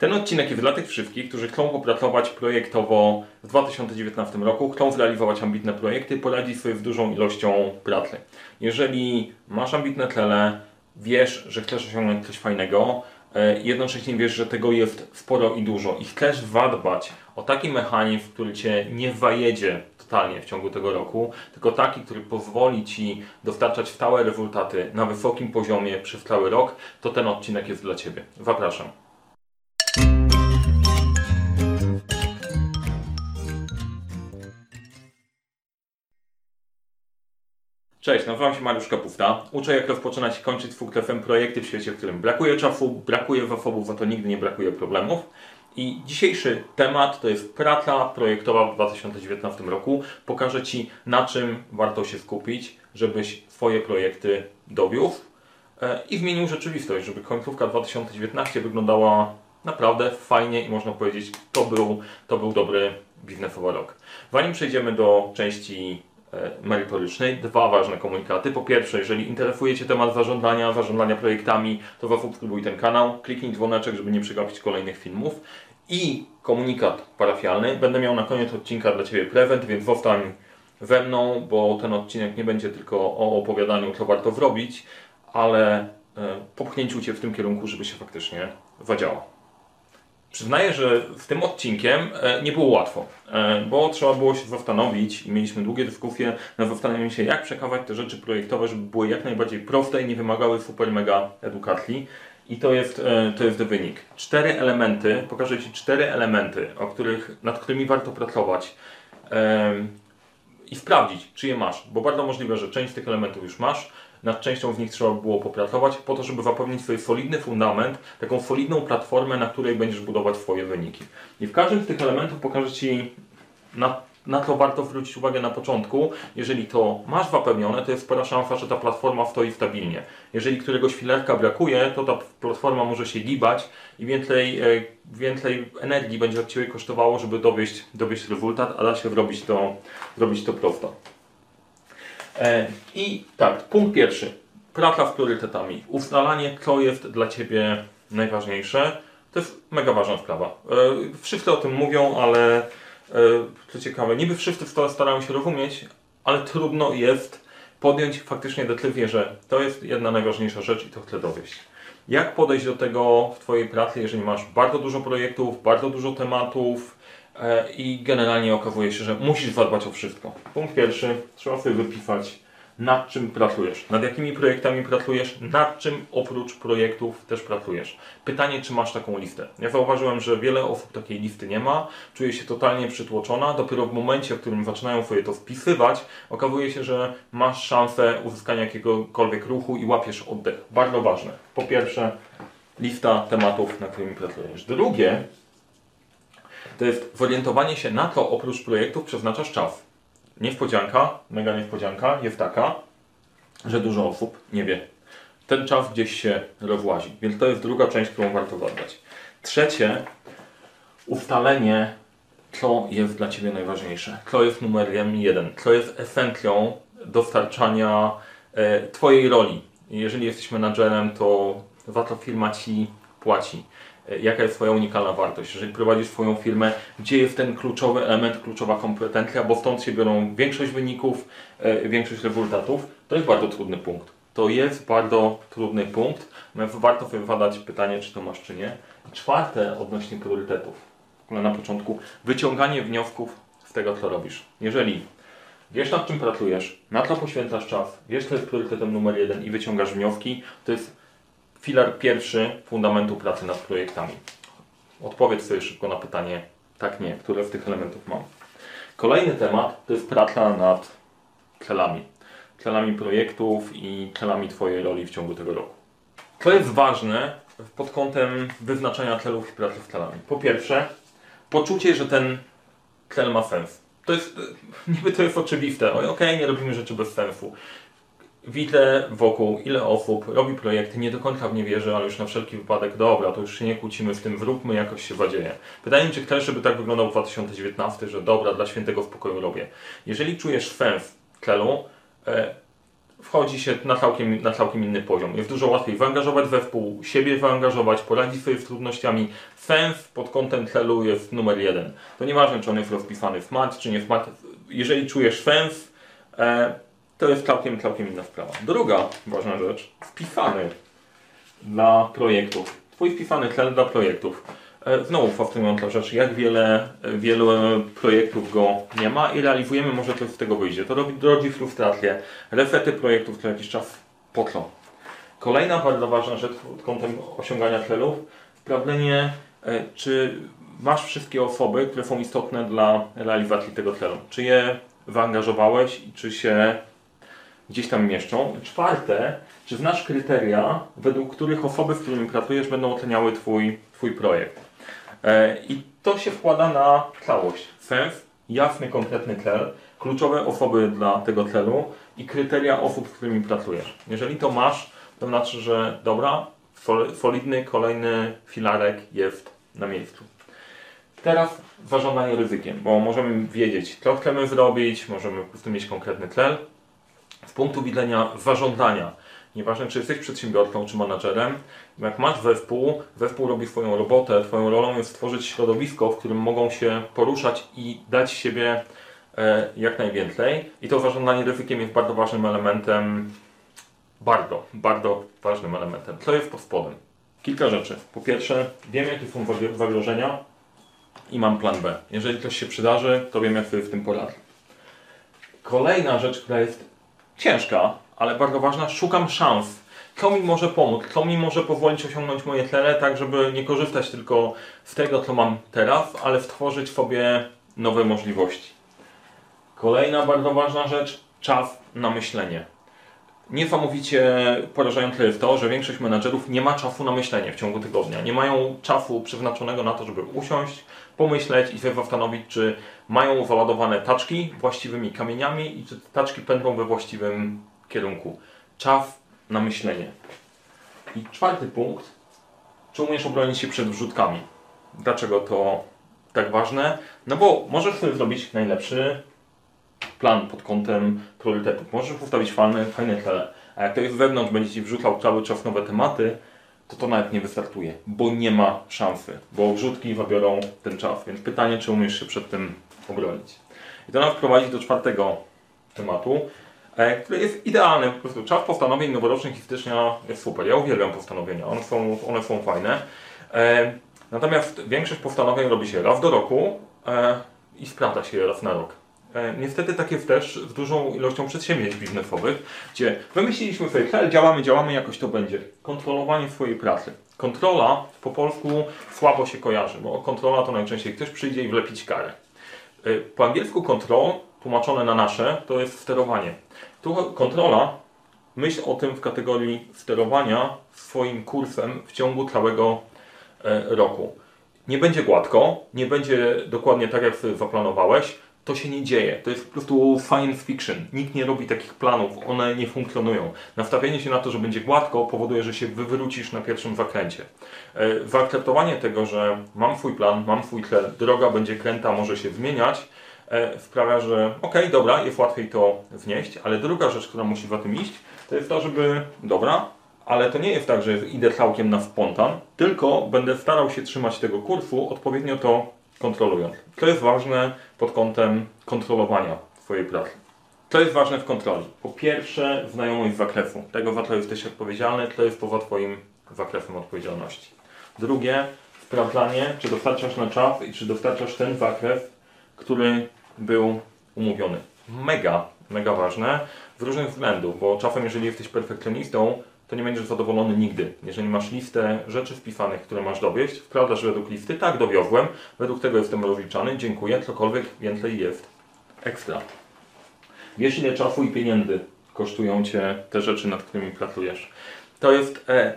Ten odcinek jest dla tych wszystkich, którzy chcą popracować projektowo w 2019 roku, chcą zrealizować ambitne projekty, poradzić sobie z dużą ilością pracy. Jeżeli masz ambitne cele, wiesz, że chcesz osiągnąć coś fajnego, e, jednocześnie wiesz, że tego jest sporo i dużo i chcesz zadbać o taki mechanizm, który Cię nie zajedzie totalnie w ciągu tego roku, tylko taki, który pozwoli Ci dostarczać stałe rezultaty na wysokim poziomie przez cały rok, to ten odcinek jest dla Ciebie. Zapraszam. Cześć, nazywam się Mariusz Kapufta. Uczę jak rozpoczynać i kończyć FM projekty w świecie, w którym brakuje czasu, brakuje zasobów, a to nigdy nie brakuje problemów. I dzisiejszy temat to jest praca projektowa w 2019 roku. Pokażę Ci na czym warto się skupić, żebyś swoje projekty dowiózł e, i zmienił rzeczywistość, żeby końcówka 2019 wyglądała naprawdę fajnie i można powiedzieć, to był, to był dobry biznesowy rok. Zanim przejdziemy do części merytorycznej. Dwa ważne komunikaty. Po pierwsze, jeżeli interesuje Cię temat zarządzania, zarządzania projektami, to zasubskrybuj ten kanał, kliknij dzwoneczek, żeby nie przegapić kolejnych filmów. I komunikat parafialny. Będę miał na koniec odcinka dla Ciebie prezent, więc zostań ze mną, bo ten odcinek nie będzie tylko o opowiadaniu, co warto zrobić, ale e, popchnięciu Cię w tym kierunku, żeby się faktycznie zadziało. Przyznaję, że z tym odcinkiem e, nie było łatwo, e, bo trzeba było się zastanowić i mieliśmy długie dyskusje na zastanowienie się, jak przekawać te rzeczy projektowe, żeby były jak najbardziej proste i nie wymagały super mega edukacji. I to jest, e, to jest wynik. Cztery elementy, pokażę Ci cztery elementy, o których, nad którymi warto pracować i sprawdzić, czy je masz, bo bardzo możliwe, że część z tych elementów już masz, nad częścią z nich trzeba było popracować, po to, żeby zapewnić sobie solidny fundament, taką solidną platformę, na której będziesz budować swoje wyniki. I w każdym z tych elementów pokażę Ci, na, na co warto zwrócić uwagę na początku. Jeżeli to masz zapewnione, to jest spora szansa, że ta platforma stoi stabilnie. Jeżeli któregoś filerka brakuje, to ta platforma może się gibać i więcej, e, więcej energii będzie od Ciebie kosztowało, żeby dowieść, dowieść rezultat, a da się zrobić to, zrobić to prosto. E, I tak, punkt pierwszy. Praca z priorytetami. Ustalanie, co jest dla Ciebie najważniejsze. To jest mega ważna sprawa. E, wszyscy o tym mówią, ale e, co ciekawe, niby wszyscy starają się rozumieć, ale trudno jest podjąć faktycznie decyzję, że to jest jedna najważniejsza rzecz i to chcę dowieść. Jak podejść do tego w Twojej pracy, jeżeli masz bardzo dużo projektów, bardzo dużo tematów, i generalnie okazuje się, że musisz zadbać o wszystko. Punkt pierwszy, trzeba sobie wypisać nad czym pracujesz, nad jakimi projektami pracujesz, nad czym oprócz projektów też pracujesz. Pytanie, czy masz taką listę. Ja zauważyłem, że wiele osób takiej listy nie ma, czuje się totalnie przytłoczona, dopiero w momencie, w którym zaczynają sobie to wpisywać, okazuje się, że masz szansę uzyskania jakiegokolwiek ruchu i łapiesz oddech. Bardzo ważne. Po pierwsze, lista tematów, nad którymi pracujesz. Drugie, to jest zorientowanie się na to oprócz projektów przeznaczasz czas. Niespodzianka, mega niespodzianka jest taka, że dużo osób nie wie. Ten czas gdzieś się rozłazi, więc to jest druga część, którą warto zadbać. Trzecie, ustalenie, co jest dla Ciebie najważniejsze. Co jest numerem jeden, co jest esencją dostarczania e, Twojej roli. Jeżeli jesteś menadżerem, to za to firma Ci płaci. E, jaka jest Twoja unikalna wartość. Jeżeli prowadzisz swoją firmę, gdzie jest ten kluczowy element, kluczowa kompetencja, bo stąd się biorą większość wyników, e, większość rezultatów, to jest bardzo trudny punkt. To jest bardzo trudny punkt. Warto sobie zadać pytanie, czy to masz, czy nie. Czwarte odnośnie priorytetów. W ogóle na początku wyciąganie wniosków z tego, co robisz. Jeżeli wiesz nad czym pracujesz, na co poświęcasz czas, wiesz co jest priorytetem numer jeden i wyciągasz wnioski, to jest filar pierwszy fundamentu pracy nad projektami. Odpowiedz sobie szybko na pytanie tak, nie, które z tych elementów mam. Kolejny temat to jest praca nad celami. Celami projektów i celami Twojej roli w ciągu tego roku. Co jest ważne pod kątem wyznaczania celów i pracy z celami? Po pierwsze, poczucie, że ten cel ma sens. To jest, niby to jest oczywiste, okej, okay, nie robimy rzeczy bez sensu widzę wokół, ile osób robi projekty, nie do końca w nie wierzy, ale już na wszelki wypadek, dobra, to już się nie kłócimy w tym, wróbmy, jakoś się zadzieje. Pytanie, czy chcesz, żeby tak wyglądał 2019, że dobra, dla świętego spokoju robię. Jeżeli czujesz sens celu, e, wchodzi się na całkiem, na całkiem inny poziom. Jest dużo łatwiej wyangażować we wpół, siebie wyangażować, poradzić sobie z trudnościami. Sens pod kątem celu jest numer jeden. To nieważne, czy on jest rozpisany w mat, czy nie w mat. Jeżeli czujesz sens, e, to jest całkiem, całkiem inna sprawa. Druga ważna rzecz, wpisany dla projektów. Twój wpisany cel dla projektów. E, Znowu fascynująca rzecz, jak wiele, wielu projektów go nie ma i realizujemy, może coś z tego wyjdzie. To robi, rodzi frustrację. Resety projektów co jakiś czas po co? Kolejna bardzo ważna rzecz pod kątem osiągania celów, sprawdzenie, e, czy masz wszystkie osoby, które są istotne dla realizacji tego celu. Czy je zaangażowałeś i czy się gdzieś tam mieszczą. Czwarte, czy znasz kryteria, według których osoby, z którymi pracujesz, będą oceniały Twój, twój projekt. E, I to się wkłada na całość. Sens, jasny, konkretny cel, kluczowe osoby dla tego celu i kryteria osób, z którymi pracujesz. Jeżeli to masz, to znaczy, że dobra, sol- solidny kolejny filarek jest na miejscu. Teraz zarządzanie ryzykiem, bo możemy wiedzieć, co chcemy zrobić, możemy po prostu mieć konkretny cel. Z punktu widzenia zarządzania, nieważne czy jesteś przedsiębiorcą czy menadżerem, jak masz zespół, zespół robi swoją robotę, twoją rolą jest stworzyć środowisko, w którym mogą się poruszać i dać siebie e, jak najwięcej. I to zarządzanie ryzykiem jest bardzo ważnym elementem, bardzo, bardzo ważnym elementem. Co jest pod spodem? Kilka rzeczy. Po pierwsze, wiem jakie są zagrożenia i mam plan B. Jeżeli coś się przydarzy, to wiem jak sobie w tym poradzę. Kolejna rzecz, która jest ciężka, ale bardzo ważna, szukam szans. Co mi może pomóc, co mi może pozwolić osiągnąć moje cele, tak żeby nie korzystać tylko z tego, co mam teraz, ale stworzyć sobie nowe możliwości. Kolejna bardzo ważna rzecz, czas na myślenie. Niesamowicie porażające jest to, że większość menadżerów nie ma czasu na myślenie w ciągu tygodnia. Nie mają czasu przeznaczonego na to, żeby usiąść, pomyśleć i sobie zastanowić, czy mają załadowane taczki właściwymi kamieniami i czy taczki pędzą we właściwym kierunku. Czas na myślenie. I czwarty punkt. Czy umiesz obronić się przed wrzutkami? Dlaczego to tak ważne? No bo możesz sobie zrobić najlepszy plan pod kątem priorytetów. Możesz ustawić fajne, fajne cele, a jak ktoś z wewnątrz będzie Ci wrzucał cały czas nowe tematy, to to nawet nie wystartuje, bo nie ma szansy, bo wrzutki zabiorą ten czas. Więc pytanie, czy umiesz się przed tym obronić. I to nas prowadzi do czwartego tematu, e, który jest idealny. Po prostu czas postanowień noworocznych i stycznia jest super. Ja uwielbiam postanowienia, one są, one są fajne. E, Natomiast większość postanowień robi się raz do roku e, i sprawdza się raz na rok. E, Niestety tak jest też z dużą ilością przedsięwzięć biznesowych, gdzie wymyśliliśmy sobie cel, działamy, działamy, jakoś to będzie. Kontrolowanie swojej pracy. Kontrola po polsku słabo się kojarzy, bo kontrola to najczęściej ktoś przyjdzie i wlepi ci karę. E, Po angielsku control, tłumaczone na nasze, to jest sterowanie. Tu kontrola, myśl o tym w kategorii sterowania swoim kursem w ciągu całego e, roku. Nie będzie gładko, nie będzie dokładnie tak, jak sobie zaplanowałeś, to się nie dzieje. To jest po prostu science fiction. Nikt nie robi takich planów, one nie funkcjonują. Nastawienie się na to, że będzie gładko, powoduje, że się wywrócisz na pierwszym zakręcie. E, Zaakceptowanie tego, że mam swój plan, mam swój cel, droga będzie kręta, może się zmieniać, e, sprawia, że okej, dobra, jest łatwiej to wnieść, ale druga rzecz, która musi za tym iść, to jest to, żeby, dobra, ale to nie jest tak, że idę całkiem na spontan, tylko będę starał się trzymać tego kursu, odpowiednio to kontrolując. To jest ważne pod kątem kontrolowania swojej pracy. To jest ważne w kontroli. Po pierwsze, znajomość zakresu. Tego, za co jesteś odpowiedzialny, to jest poza Twoim zakresem odpowiedzialności. Drugie, sprawdzanie, czy dostarczasz na czas i czy dostarczasz ten zakres, który był umówiony. Mega, mega ważne z różnych względów, bo czasem, jeżeli jesteś perfekcjonistą, to nie będziesz zadowolony nigdy. Jeżeli masz listę rzeczy wpisanych, które masz dowieść, sprawdzasz według listy, tak, dowiozłem, według tego jestem rozliczany, dziękuję, cokolwiek więcej jest ekstra. Wiesz, ile czasu i pieniędzy kosztują Cię te rzeczy, nad którymi pracujesz. To jest e,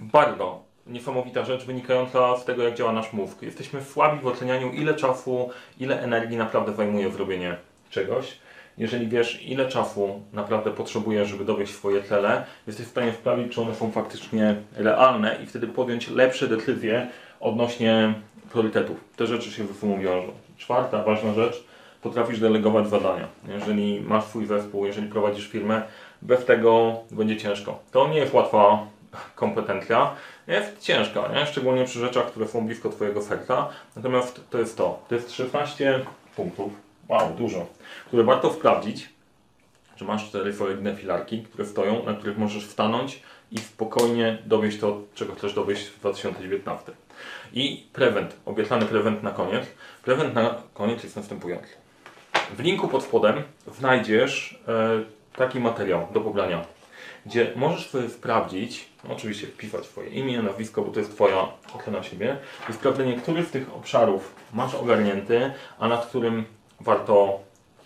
bardzo niesamowita rzecz wynikająca z tego, jak działa nasz mózg. Jesteśmy słabi w ocenianiu, ile czasu, ile energii naprawdę zajmuje zrobienie czegoś. Jeżeli wiesz, ile czasu naprawdę potrzebujesz, żeby dowieść swoje cele, jesteś w stanie sprawdzić, czy one są faktycznie realne i wtedy podjąć lepsze decyzje odnośnie priorytetów. Te rzeczy się wiążą. Czwarta ważna rzecz potrafisz delegować zadania. Jeżeli masz swój zespół, jeżeli prowadzisz firmę, bez tego będzie ciężko. To nie jest łatwa kompetencja, jest ciężka, nie? szczególnie przy rzeczach, które są blisko Twojego serca. Natomiast to jest to. To jest 16 punktów, wow, dużo, które warto sprawdzić, że masz cztery solidne filarki, które stoją, na których możesz stanąć i spokojnie dowieść to, czego chcesz dowieść w 2019. I prevent, obiecany prevent na koniec. Prevent na koniec jest następujący. W linku pod spodem znajdziesz e, taki materiał do pobrania, gdzie możesz sobie sprawdzić, no oczywiście wpisać swoje imię, nazwisko, bo to jest Twoja ocena siebie, i sprawdzenie, który z tych obszarów masz ogarnięty, a nad którym warto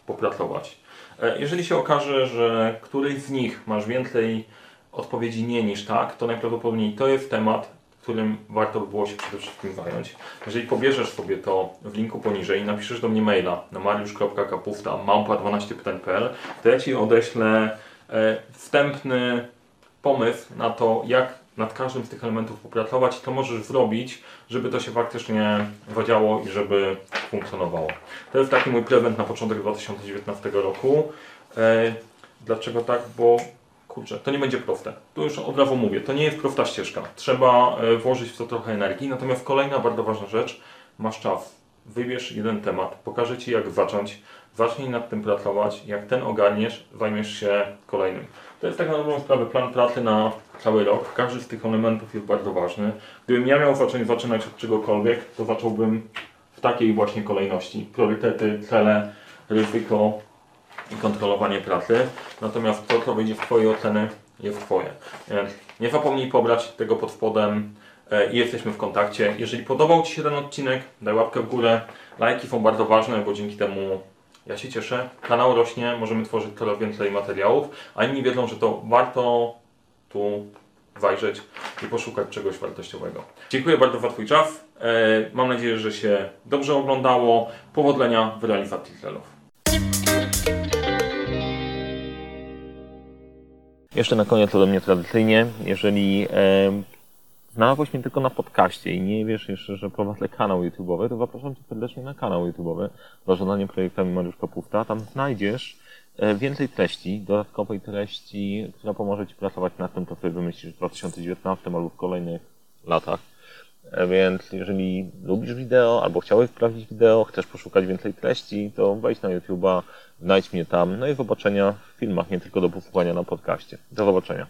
popracować. E, Jeżeli się okaże, że któryś z nich masz więcej odpowiedzi nie niż tak, to najprawdopodobniej to jest temat, którym warto by było się przede wszystkim zająć. Jeżeli pobierzesz sobie to w linku poniżej i napiszesz do mnie maila na mariusz.kapusta małpa12pytań.pl, to ja Ci odeślę e, wstępny pomysł na to, jak nad każdym z tych elementów popracować to możesz zrobić, żeby to się faktycznie zadziało i żeby funkcjonowało. To jest taki mój prezent na początek 2019 roku. E, dlaczego tak? Bo kurczę, to nie będzie proste. Tu już od razu mówię, to nie jest prosta ścieżka. Trzeba e, włożyć w to trochę energii. Natomiast kolejna bardzo ważna rzecz, masz czas. Wybierz jeden temat, pokażę Ci jak zacząć, zacznij nad tym pracować, jak ten ogarniesz, zajmiesz się kolejnym. To jest tak na dobrą sprawę plan pracy na cały rok. Każdy z tych elementów jest bardzo ważny. Gdybym ja miał zacząć zaczynać od czegokolwiek, to zacząłbym w takiej właśnie kolejności. Priorytety, cele, ryzyko, i kontrolowanie pracy. Natomiast to, co wyjdzie w Twojej oceny, jest Twoje. Więc nie zapomnij pobrać tego pod spodem e, i jesteśmy w kontakcie. Jeżeli podobał Ci się ten odcinek, daj łapkę w górę. Lajki są bardzo ważne, bo dzięki temu ja się cieszę. Kanał rośnie, możemy tworzyć coraz więcej materiałów, a inni wiedzą, że to warto tu zajrzeć i poszukać czegoś wartościowego. Dziękuję bardzo za Twój czas. E, Mam nadzieję, że się dobrze oglądało. Powodzenia w realizacji celów. Jeszcze na koniec ode mnie tradycyjnie, jeżeli znalazłeś mnie tylko na podcaście i nie wiesz jeszcze, że prowadzę kanał YouTube'owy, to zapraszam Cię serdecznie na kanał YouTube'owy Zarządzanie projektami Mariusz Kapusta. Tam znajdziesz e, więcej treści, dodatkowej treści, która pomoże Ci pracować nad tym, co sobie wymyślisz w 2019 albo w kolejnych latach. E, Więc jeżeli lubisz wideo albo chciałeś sprawdzić wideo, chcesz poszukać więcej treści, to wejdź na YouTube'a, znajdź mnie tam. No i zobaczenia w filmach, nie tylko do posłuchania na podcaście. Do zobaczenia.